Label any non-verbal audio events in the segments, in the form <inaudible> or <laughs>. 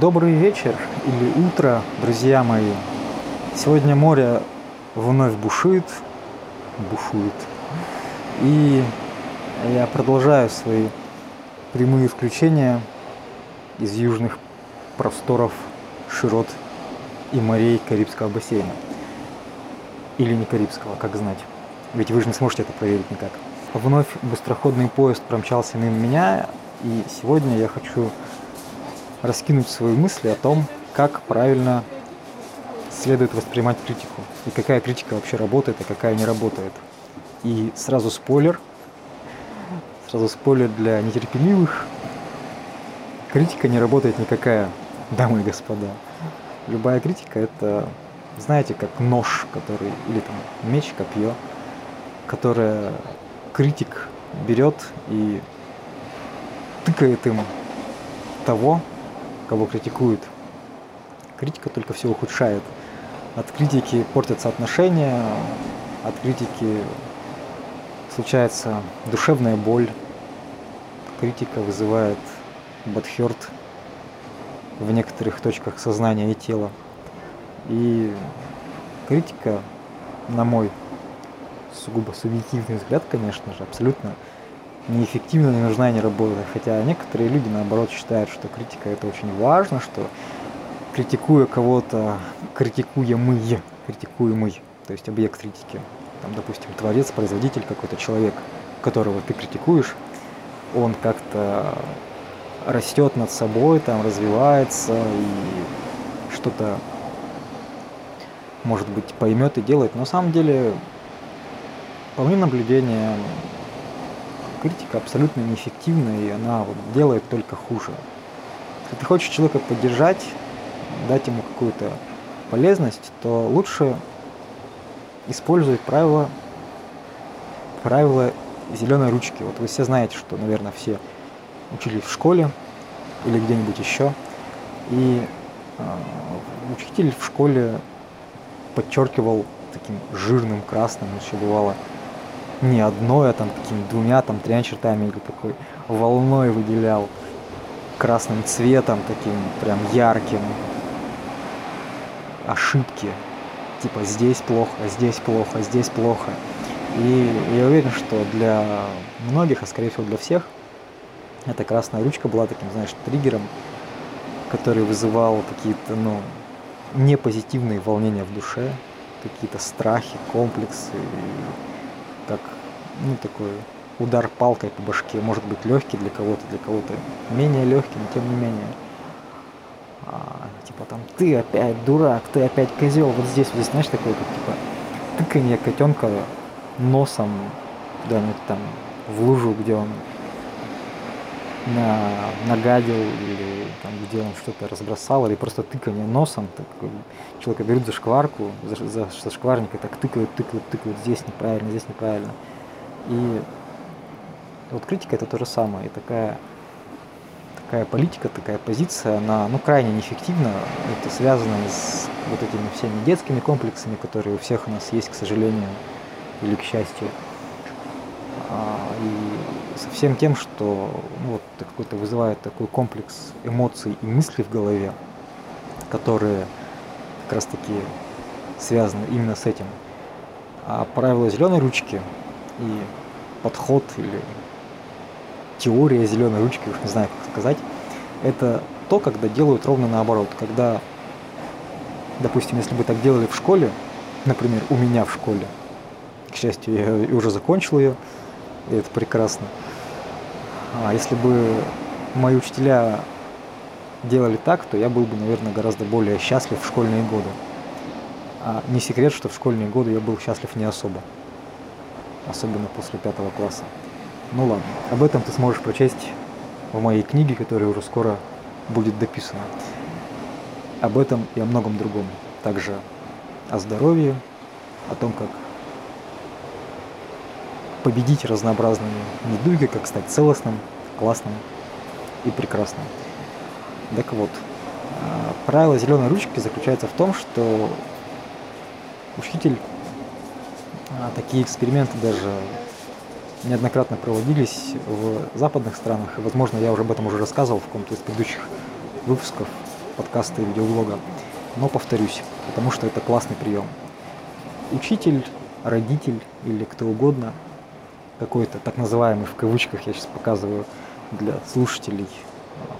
Добрый вечер или утро, друзья мои. Сегодня море вновь бушует, бушует. И я продолжаю свои прямые включения из южных просторов, широт и морей Карибского бассейна. Или не Карибского, как знать. Ведь вы же не сможете это проверить никак. Вновь быстроходный поезд промчался мимо меня, и сегодня я хочу раскинуть свои мысли о том, как правильно следует воспринимать критику, и какая критика вообще работает, и какая не работает. И сразу спойлер, сразу спойлер для нетерпеливых, критика не работает никакая, дамы и господа. Любая критика это, знаете, как нож, который, или там меч, копье, которое критик берет и тыкает им того, кого критикует. Критика только все ухудшает. От критики портятся отношения, от критики случается душевная боль, критика вызывает бадхерт в некоторых точках сознания и тела. И критика, на мой сугубо субъективный взгляд, конечно же, абсолютно неэффективна, не нужна не работает. Хотя некоторые люди, наоборот, считают, что критика это очень важно, что критикуя кого-то, критикуемый, критикуемый, то есть объект критики, там, допустим, творец, производитель какой-то человек, которого ты критикуешь, он как-то растет над собой, там развивается и что-то, может быть, поймет и делает. Но на самом деле, по моим наблюдениям, критика абсолютно неэффективна, и она вот делает только хуже. Если ты хочешь человека поддержать, дать ему какую-то полезность, то лучше использовать правила, правила зеленой ручки. Вот вы все знаете, что, наверное, все учились в школе или где-нибудь еще. И э, учитель в школе подчеркивал таким жирным красным, еще бывало не одной, а там какими двумя, там тремя чертами или такой волной выделял красным цветом таким прям ярким. Ошибки. Типа здесь плохо, здесь плохо, здесь плохо. И я уверен, что для многих, а скорее всего для всех, эта красная ручка была таким, знаешь, триггером, который вызывал какие-то, ну, непозитивные волнения в душе, какие-то страхи, комплексы, как, ну, такой удар палкой по башке, может быть легкий для кого-то, для кого-то менее легкий, но тем не менее. А, типа там ты опять дурак, ты опять козел, вот здесь, вот здесь, знаешь, такое, как типа тыканье котенка носом куда-нибудь там в лужу, где он на, нагадил или там, где он что-то разбросал, или просто тыканье носом, так, человека берут за шкварку, за, за, за шкварника, так тыкают, тыкают, тыкают, здесь неправильно, здесь неправильно. И вот критика это то же самое, и такая такая политика, такая позиция, она ну, крайне неэффективна. Это связано с вот этими всеми детскими комплексами, которые у всех у нас есть, к сожалению, или к счастью. А, и со всем тем, что ну, вот, какой-то вызывает такой комплекс эмоций и мыслей в голове, которые как раз таки связаны именно с этим. А правило зеленой ручки и подход или теория зеленой ручки, уж не знаю, как сказать, это то, когда делают ровно наоборот. Когда, допустим, если бы так делали в школе, например, у меня в школе, к счастью, я уже закончил ее, и это прекрасно. А если бы мои учителя делали так, то я был бы, наверное, гораздо более счастлив в школьные годы. А не секрет, что в школьные годы я был счастлив не особо. Особенно после пятого класса. Ну ладно, об этом ты сможешь прочесть в моей книге, которая уже скоро будет дописана. Об этом и о многом другом. Также о здоровье, о том, как победить разнообразные недуги, как стать целостным, классным и прекрасным. Так вот, а, правило зеленой ручки заключается в том, что учитель а, такие эксперименты даже неоднократно проводились в западных странах. И, возможно, я уже об этом уже рассказывал в каком-то из предыдущих выпусков. подкаста и видеоблога. Но повторюсь, потому что это классный прием. Учитель, родитель или кто угодно, какой-то так называемый в кавычках, я сейчас показываю для слушателей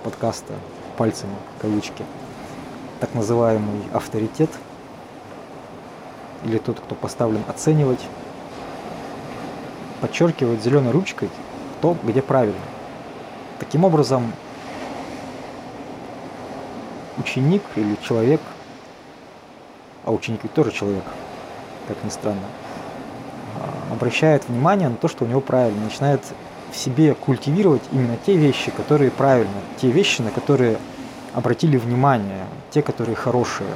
подкаста пальцами кавычки, так называемый авторитет или тот, кто поставлен оценивать, подчеркивает зеленой ручкой то, где правильно. Таким образом, ученик или человек, а ученик ведь тоже человек, как ни странно, а, обращает внимание на то, что у него правильно, начинает в себе культивировать именно те вещи, которые правильно, те вещи, на которые обратили внимание, те, которые хорошие.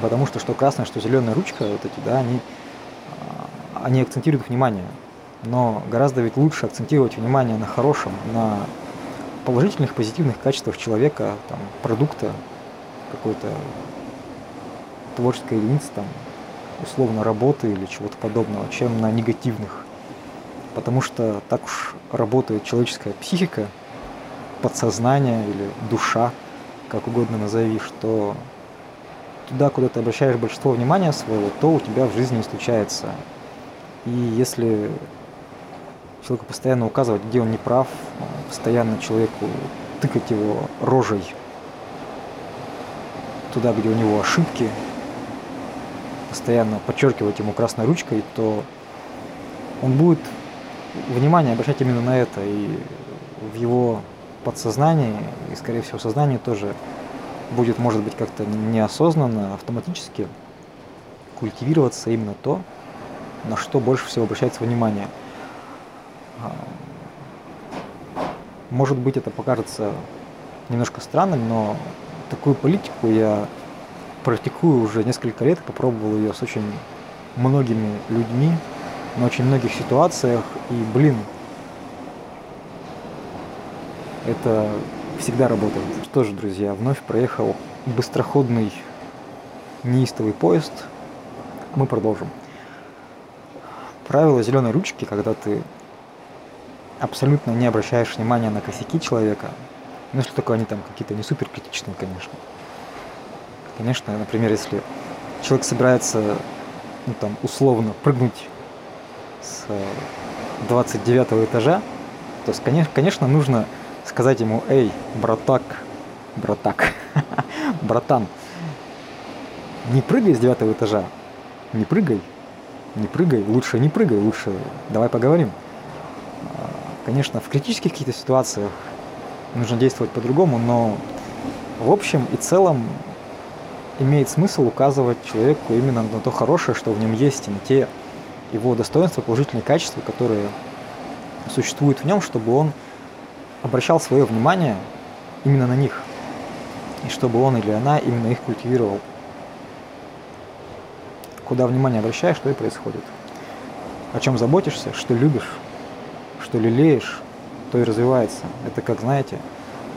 Потому что что красная, что зеленая ручка, вот эти, да, они, а, они акцентируют внимание. Но гораздо ведь лучше акцентировать внимание на хорошем, на положительных, позитивных качествах человека, там, продукта, какой-то творческой единицы, там, условно работы или чего-то подобного, чем на негативных. Потому что так уж работает человеческая психика, подсознание или душа, как угодно назови, что туда, куда ты обращаешь большинство внимания своего, то у тебя в жизни и случается. И если человеку постоянно указывать, где он не прав, постоянно человеку тыкать его рожей туда, где у него ошибки, постоянно подчеркивать ему красной ручкой, то он будет внимание обращать именно на это. И в его подсознании, и, скорее всего, сознании тоже будет, может быть, как-то неосознанно, автоматически культивироваться именно то, на что больше всего обращается внимание – может быть, это покажется немножко странным, но такую политику я практикую уже несколько лет, попробовал ее с очень многими людьми, на очень многих ситуациях, и, блин, это всегда работает. Что же, друзья, вновь проехал быстроходный неистовый поезд. Мы продолжим. Правило зеленой ручки, когда ты абсолютно не обращаешь внимания на косяки человека, ну, если только они там какие-то не супер критичные, конечно. Конечно, например, если человек собирается, ну, там, условно прыгнуть с 29 этажа, то, конечно, конечно, нужно сказать ему, эй, братак, братак, <laughs> братан, не прыгай с девятого этажа, не прыгай, не прыгай, лучше не прыгай, лучше давай поговорим. Конечно, в критических каких-то ситуациях нужно действовать по-другому, но в общем и целом имеет смысл указывать человеку именно на то хорошее, что в нем есть, и на те его достоинства, положительные качества, которые существуют в нем, чтобы он обращал свое внимание именно на них, и чтобы он или она именно их культивировал. Куда внимание обращаешь, что и происходит. О чем заботишься, что любишь, что лелеешь, то и развивается. Это как, знаете,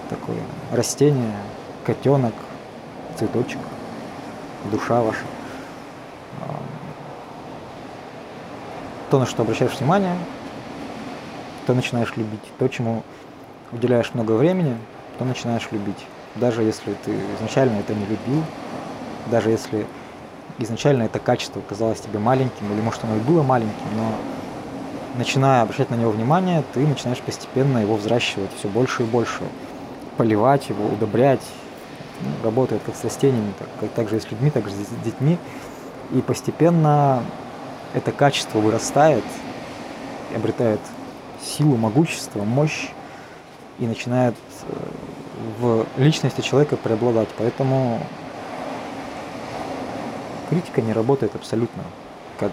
такое растение, котенок, цветочек, душа ваша. То, на что обращаешь внимание, то начинаешь любить. То, чему уделяешь много времени, то начинаешь любить. Даже если ты изначально это не любил, даже если изначально это качество казалось тебе маленьким, или может оно и было маленьким, но начиная обращать на него внимание, ты начинаешь постепенно его взращивать все больше и больше, поливать его, удобрять. Ну, работает как с растениями, так, как, так же и с людьми, так же и с детьми. И постепенно это качество вырастает, обретает силу, могущество, мощь и начинает э, в личности человека преобладать. Поэтому критика не работает абсолютно, как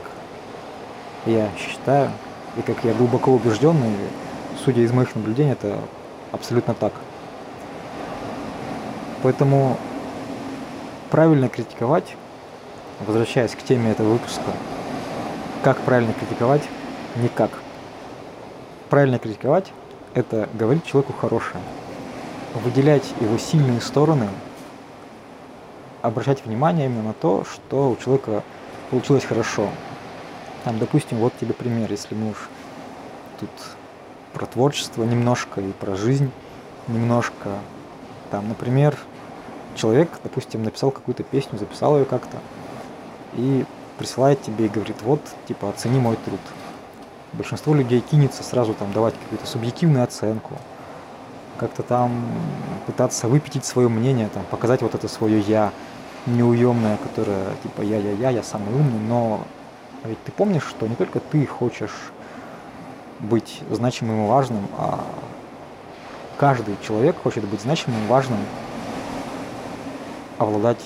я считаю. И как я глубоко убежденный, судя из моих наблюдений, это абсолютно так. Поэтому правильно критиковать, возвращаясь к теме этого выпуска, как правильно критиковать, никак. Правильно критиковать – это говорить человеку хорошее, выделять его сильные стороны, обращать внимание именно на то, что у человека получилось хорошо, там, допустим, вот тебе пример, если мы уж тут про творчество немножко и про жизнь немножко. Там, например, человек, допустим, написал какую-то песню, записал ее как-то, и присылает тебе и говорит, вот, типа, оцени мой труд. Большинство людей кинется сразу там давать какую-то субъективную оценку, как-то там пытаться выпятить свое мнение, там, показать вот это свое «я», неуемное, которое типа «я-я-я, я самый умный», но ведь ты помнишь, что не только ты хочешь быть значимым и важным, а каждый человек хочет быть значимым важным, обладать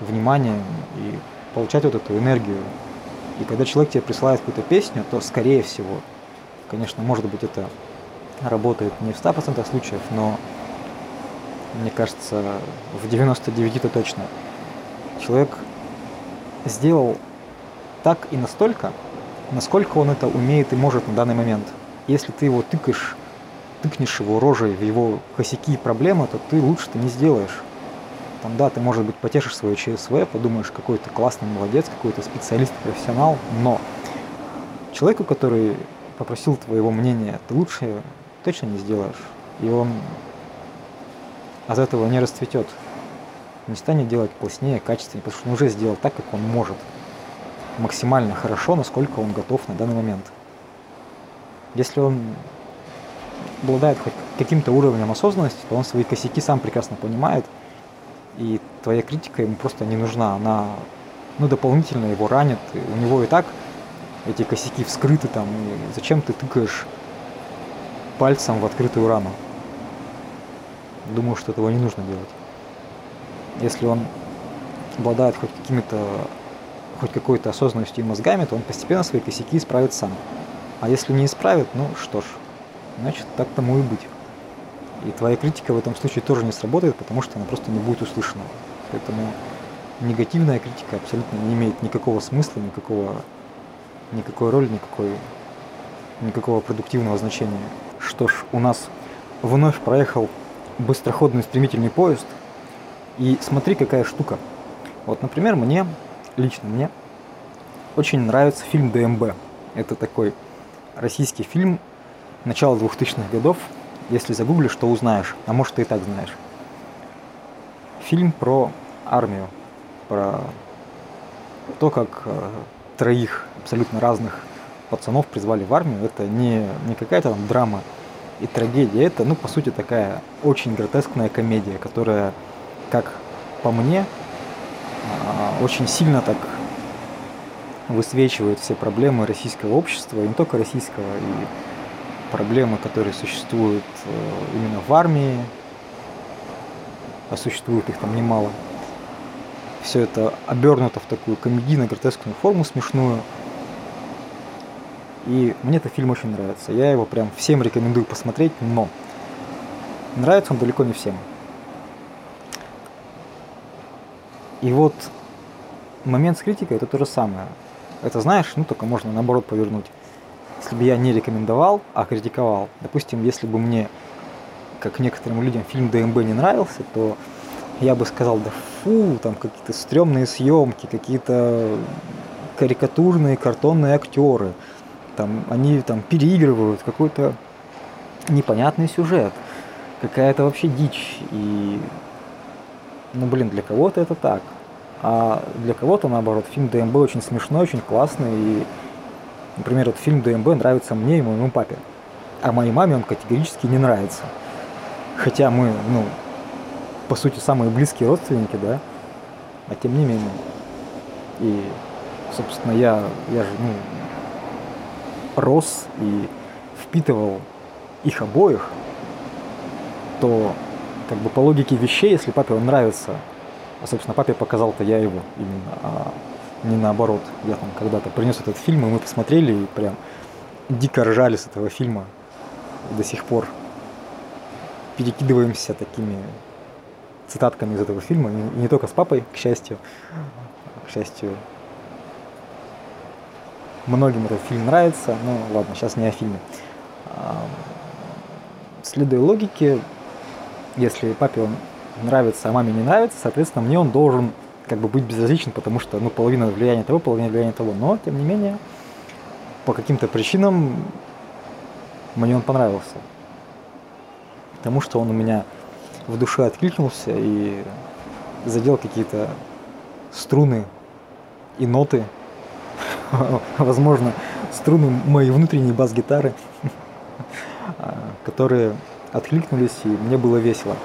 вниманием и получать вот эту энергию. И когда человек тебе присылает какую-то песню, то скорее всего, конечно, может быть это работает не в 100% случаев, но мне кажется, в 99 то точно. Человек сделал так и настолько, насколько он это умеет и может на данный момент. Если ты его тыкаешь, тыкнешь его рожей в его косяки и проблемы, то ты лучше-то не сделаешь. Там, да, ты, может быть, потешишь свое ЧСВ, подумаешь, какой то классный молодец, какой-то специалист, профессионал, но человеку, который попросил твоего мнения, ты лучше точно не сделаешь. И он от этого не расцветет. Не станет делать плотнее, качественнее, потому что он уже сделал так, как он может. Максимально хорошо, насколько он готов на данный момент. Если он обладает хоть каким-то уровнем осознанности, то он свои косяки сам прекрасно понимает, и твоя критика ему просто не нужна. Она ну, дополнительно его ранит. У него и так эти косяки вскрыты там. И зачем ты тыкаешь пальцем в открытую рану? Думаю, что этого не нужно делать. Если он обладает хоть какими-то хоть какой-то осознанностью и мозгами, то он постепенно свои косяки исправит сам. А если не исправит, ну что ж, значит так тому и быть. И твоя критика в этом случае тоже не сработает, потому что она просто не будет услышана. Поэтому негативная критика абсолютно не имеет никакого смысла, никакого, никакой роли, никакой, никакого продуктивного значения. Что ж, у нас вновь проехал быстроходный стремительный поезд. И смотри, какая штука. Вот, например, мне, лично мне, очень нравится фильм ДМБ. Это такой российский фильм начала 2000-х годов, если загуглишь, то узнаешь, а может ты и так знаешь. Фильм про армию, про то, как э, троих абсолютно разных пацанов призвали в армию. Это не, не какая-то там драма и трагедия, это, ну, по сути, такая очень гротескная комедия, которая, как по мне, э, очень сильно так высвечивает все проблемы российского общества, и не только российского, и проблемы, которые существуют э, именно в армии, а существует их там немало. Все это обернуто в такую комедийно-гротескную форму смешную. И мне этот фильм очень нравится. Я его прям всем рекомендую посмотреть, но нравится он далеко не всем. И вот момент с критикой это то же самое. Это знаешь, ну только можно наоборот повернуть если бы я не рекомендовал, а критиковал, допустим, если бы мне, как некоторым людям, фильм ДМБ не нравился, то я бы сказал, да фу, там какие-то стрёмные съемки, какие-то карикатурные картонные актеры, там они там переигрывают какой-то непонятный сюжет, какая-то вообще дичь. И, ну блин, для кого-то это так. А для кого-то, наоборот, фильм ДМБ очень смешной, очень классный, и Например, этот фильм ДМБ нравится мне и моему папе. А моей маме он категорически не нравится. Хотя мы, ну, по сути, самые близкие родственники, да, а тем не менее. И, собственно, я, я же, ну, рос и впитывал их обоих, то, как бы, по логике вещей, если папе он нравится, а, собственно, папе показал-то я его именно, а не наоборот. Я там когда-то принес этот фильм, и мы посмотрели и прям дико ржали с этого фильма. до сих пор перекидываемся такими цитатками из этого фильма. И не только с папой, к счастью. К счастью, многим этот фильм нравится. Ну ладно, сейчас не о фильме. Следуя логике, если папе он нравится, а маме не нравится, соответственно, мне он должен как бы быть безразличен, потому что ну, половина влияния того, половина влияния того. Но, тем не менее, по каким-то причинам мне он понравился. Потому что он у меня в душе откликнулся, и задел какие-то струны и ноты, <laughs> возможно, струны моей внутренней бас-гитары, <laughs> которые откликнулись, и мне было весело.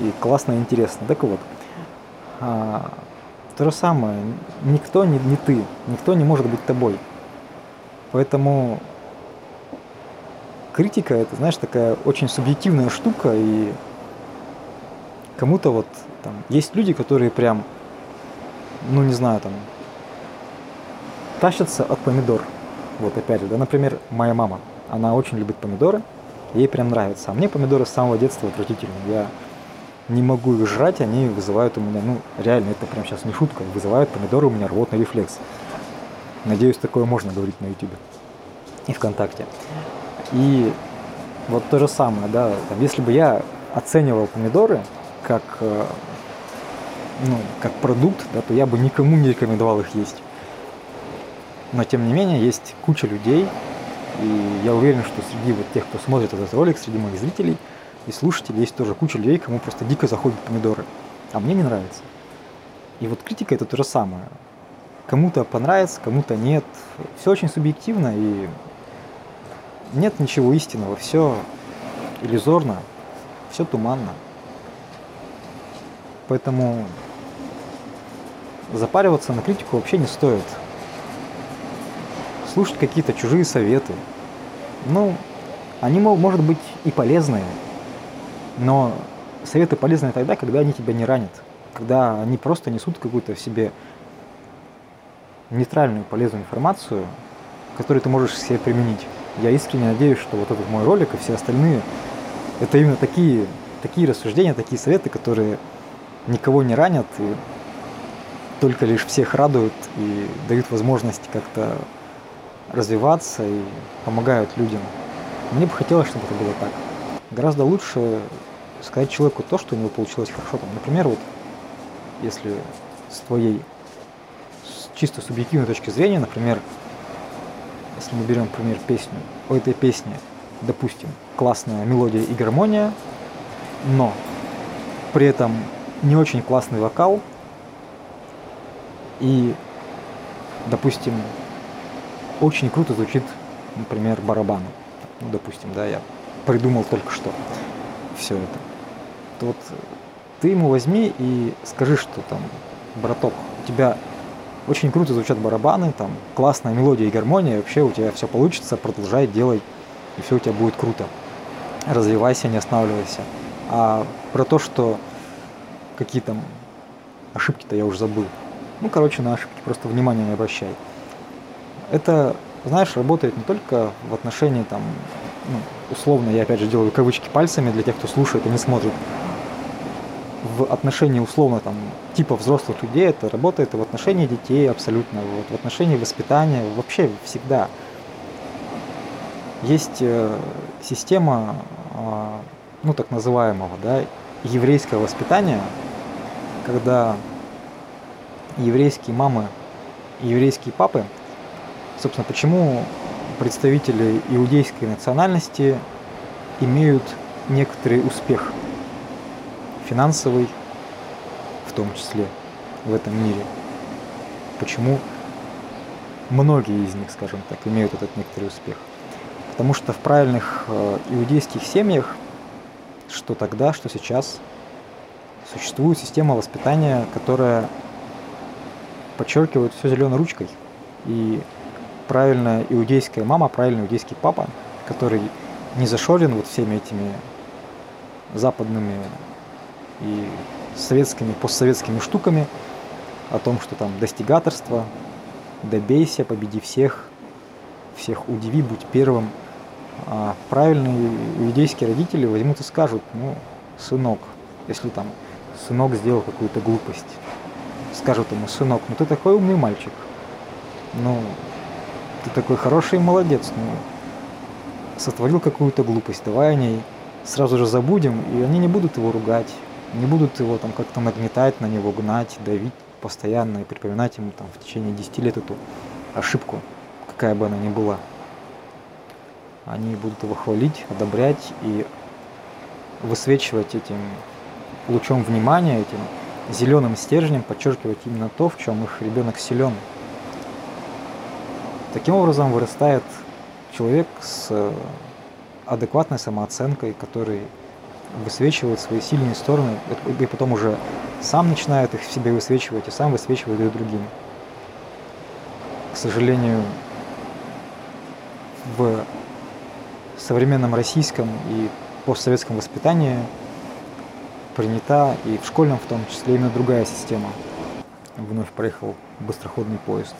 И классно и интересно. Так вот, а, то же самое, никто не, не ты, никто не может быть тобой. Поэтому критика это, знаешь, такая очень субъективная штука, и кому-то вот там есть люди, которые прям, ну не знаю, там тащатся от помидор. Вот опять же, да, например, моя мама, она очень любит помидоры, ей прям нравится. А мне помидоры с самого детства отвратительны. Я не могу их жрать, они вызывают у меня, ну, реально, это прям сейчас не шутка, вызывают помидоры у меня рвотный рефлекс. Надеюсь, такое можно говорить на YouTube и ВКонтакте. И вот то же самое, да, там, если бы я оценивал помидоры как, э, ну, как продукт, да, то я бы никому не рекомендовал их есть. Но тем не менее есть куча людей, и я уверен, что среди вот тех, кто смотрит этот ролик, среди моих зрителей и слушателей есть тоже куча людей, кому просто дико заходят помидоры. А мне не нравится. И вот критика это то же самое. Кому-то понравится, кому-то нет. Все очень субъективно и нет ничего истинного. Все иллюзорно, все туманно. Поэтому запариваться на критику вообще не стоит слушать какие-то чужие советы. Ну, они, может быть, и полезные, но советы полезны тогда, когда они тебя не ранят, когда они просто несут какую-то в себе нейтральную полезную информацию, которую ты можешь себе применить. Я искренне надеюсь, что вот этот мой ролик и все остальные, это именно такие, такие рассуждения, такие советы, которые никого не ранят и только лишь всех радуют и дают возможность как-то развиваться и помогают людям. Мне бы хотелось, чтобы это было так. Гораздо лучше сказать человеку то, что у него получилось хорошо. Там, например, вот если с твоей с чисто субъективной точки зрения, например, если мы берем, например, песню, у этой песни, допустим, классная мелодия и гармония, но при этом не очень классный вокал и, допустим, очень круто звучит, например, барабан. Ну, допустим, да, я придумал только что все это. Вот ты ему возьми и скажи, что там, браток, у тебя очень круто звучат барабаны, там классная мелодия и гармония, вообще у тебя все получится, продолжай, делай, и все у тебя будет круто. Развивайся, не останавливайся. А про то, что какие там ошибки-то я уже забыл. Ну, короче, на ошибки просто внимания не обращай это, знаешь, работает не только в отношении там, ну, условно, я опять же делаю кавычки пальцами для тех, кто слушает и не смотрит, в отношении условно там типа взрослых людей, это работает и в отношении детей абсолютно, вот, в отношении воспитания, вообще всегда. Есть э, система, э, ну так называемого, да, еврейского воспитания, когда еврейские мамы и еврейские папы Собственно, почему представители иудейской национальности имеют некоторый успех финансовый, в том числе в этом мире. Почему многие из них, скажем так, имеют этот некоторый успех. Потому что в правильных э, иудейских семьях, что тогда, что сейчас, существует система воспитания, которая подчеркивает все зеленой ручкой. И правильная иудейская мама, правильный иудейский папа, который не зашорен вот всеми этими западными и советскими, постсоветскими штуками о том, что там достигаторство, добейся, победи всех, всех удиви, будь первым. А правильные иудейские родители возьмут и скажут, ну, сынок, если там сынок сделал какую-то глупость, скажут ему, сынок, ну ты такой умный мальчик, ну, ты такой хороший молодец, ну, сотворил какую-то глупость, давай о ней сразу же забудем, и они не будут его ругать, не будут его там как-то нагнетать, на него гнать, давить постоянно и припоминать ему там в течение 10 лет эту ошибку, какая бы она ни была. Они будут его хвалить, одобрять и высвечивать этим лучом внимания, этим зеленым стержнем подчеркивать именно то, в чем их ребенок силен. Таким образом вырастает человек с адекватной самооценкой, который высвечивает свои сильные стороны, и потом уже сам начинает их в себе высвечивать, и сам высвечивает их другим. К сожалению, в современном российском и постсоветском воспитании принята и в школьном в том числе именно другая система. Вновь проехал быстроходный поезд.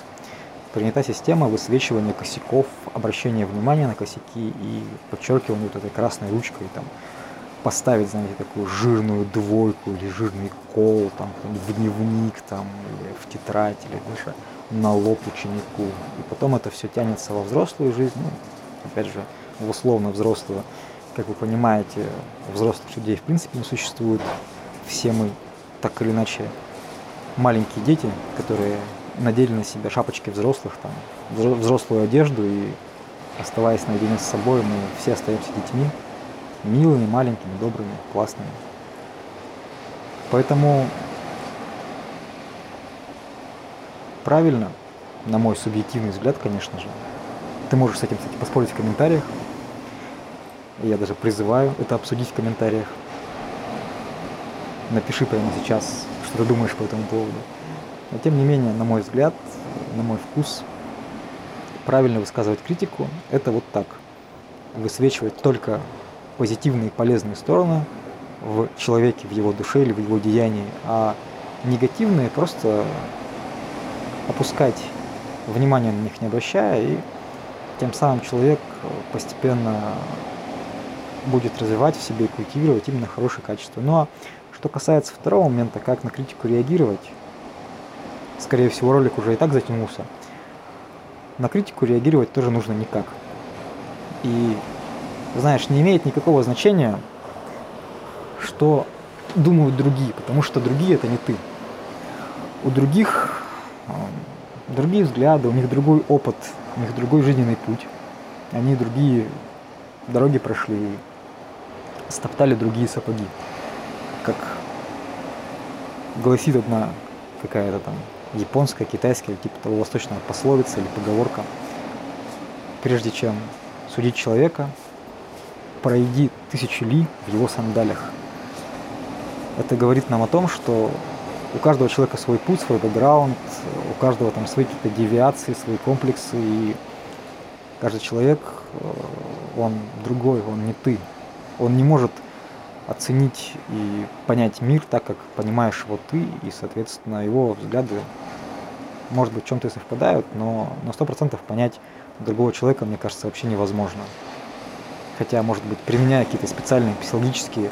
Принята система высвечивания косяков, обращения внимания на косяки и подчеркивания вот этой красной ручкой, там, поставить, знаете, такую жирную двойку или жирный кол там, в дневник там, или в тетрадь, или даже на лоб ученику. И потом это все тянется во взрослую жизнь, ну, опять же, в условно взрослую. Как вы понимаете, взрослых людей в принципе не существует. Все мы так или иначе маленькие дети, которые надели на себя шапочки взрослых, там, взрослую одежду и оставаясь наедине с собой, мы все остаемся детьми, милыми, маленькими, добрыми, классными. Поэтому правильно, на мой субъективный взгляд, конечно же, ты можешь с этим, кстати, поспорить в комментариях. Я даже призываю это обсудить в комментариях. Напиши прямо сейчас, что ты думаешь по этому поводу. Но тем не менее, на мой взгляд, на мой вкус, правильно высказывать критику – это вот так. Высвечивать только позитивные и полезные стороны в человеке, в его душе или в его деянии, а негативные просто опускать внимание на них не обращая, и тем самым человек постепенно будет развивать в себе и культивировать именно хорошие качества. Ну а что касается второго момента, как на критику реагировать, скорее всего, ролик уже и так затянулся. На критику реагировать тоже нужно никак. И, знаешь, не имеет никакого значения, что думают другие, потому что другие это не ты. У других другие взгляды, у них другой опыт, у них другой жизненный путь. Они другие дороги прошли, стоптали другие сапоги. Как гласит одна какая-то там японская, китайская, типа того восточная пословица или поговорка. Прежде чем судить человека, пройди тысячи ли в его сандалях. Это говорит нам о том, что у каждого человека свой путь, свой бэкграунд, у каждого там свои какие-то девиации, свои комплексы, и каждый человек, э, он другой, он не ты. Он не может оценить и понять мир так, как понимаешь его ты, и, соответственно, его взгляды, может быть, в чем-то и совпадают, но на сто процентов понять другого человека, мне кажется, вообще невозможно. Хотя, может быть, применяя какие-то специальные психологические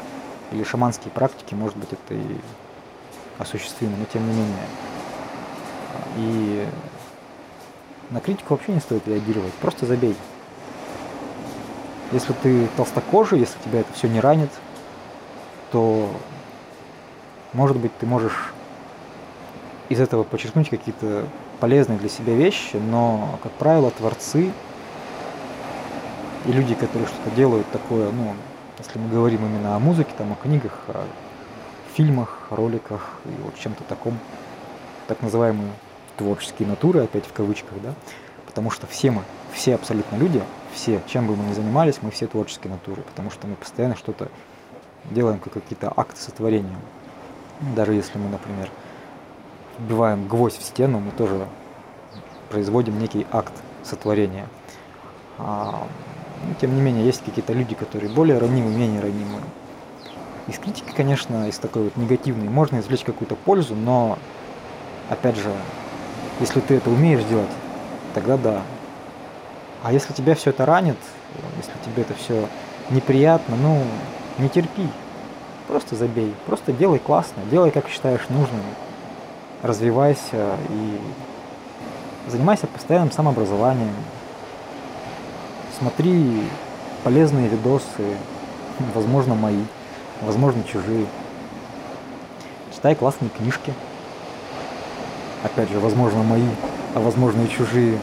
или шаманские практики, может быть, это и осуществимо, но тем не менее. И на критику вообще не стоит реагировать, просто забей. Если ты толстокожий, если тебя это все не ранит, то, может быть, ты можешь из этого подчеркнуть какие-то полезные для себя вещи, но, как правило, творцы и люди, которые что-то делают такое, ну, если мы говорим именно о музыке, там, о книгах, о фильмах, роликах и вот чем-то таком, так называемые творческие натуры, опять в кавычках, да, потому что все мы, все абсолютно люди, все, чем бы мы ни занимались, мы все творческие натуры, потому что мы постоянно что-то делаем, как какие-то акты сотворения. Даже если мы, например, вбиваем гвоздь в стену, мы тоже производим некий акт сотворения. А, ну, тем не менее, есть какие-то люди, которые более ранимы, менее ранимы. Из критики, конечно, из такой вот негативной можно извлечь какую-то пользу, но, опять же, если ты это умеешь делать, тогда да. А если тебя все это ранит, если тебе это все неприятно, ну, не терпи. Просто забей. Просто делай классно, делай, как считаешь нужным. Развивайся и занимайся постоянным самообразованием. Смотри полезные видосы, возможно, мои возможно, чужие. Читай классные книжки. Опять же, возможно, мои, а возможно и чужие.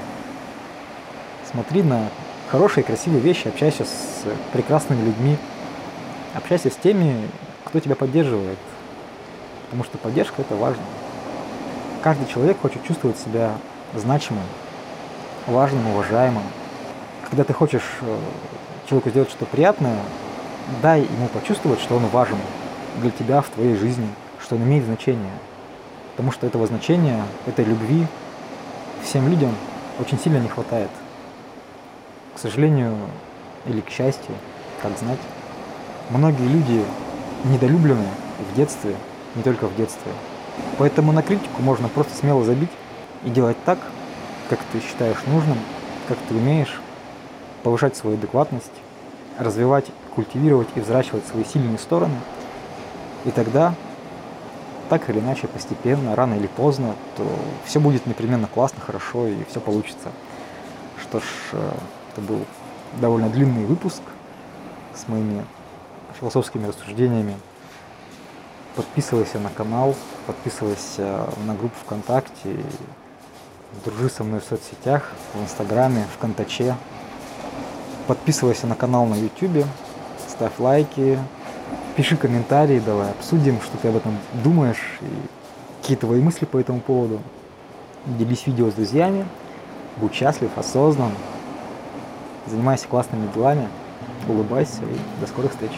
Смотри на хорошие, красивые вещи, общайся с прекрасными людьми. Общайся с теми, кто тебя поддерживает. Потому что поддержка это важно. Каждый человек хочет чувствовать себя значимым, важным, уважаемым. Когда ты хочешь э, человеку сделать что-то приятное, дай ему почувствовать, что он важен для тебя в твоей жизни, что он имеет значение. Потому что этого значения, этой любви всем людям очень сильно не хватает. К сожалению или к счастью, как знать, многие люди недолюблены в детстве, не только в детстве. Поэтому на критику можно просто смело забить и делать так, как ты считаешь нужным, как ты умеешь, повышать свою адекватность, развивать, культивировать и взращивать свои сильные стороны. И тогда, так или иначе, постепенно, рано или поздно, то все будет непременно классно, хорошо и все получится. Что ж, э, это был довольно длинный выпуск с моими философскими рассуждениями. Подписывайся на канал, подписывайся на группу ВКонтакте, дружи со мной в соцсетях, в Инстаграме, в Контаче. Подписывайся на канал на Ютубе, ставь лайки, пиши комментарии, давай обсудим, что ты об этом думаешь и какие твои мысли по этому поводу. Делись видео с друзьями, будь счастлив, осознан, занимайся классными делами, улыбайся и до скорых встреч.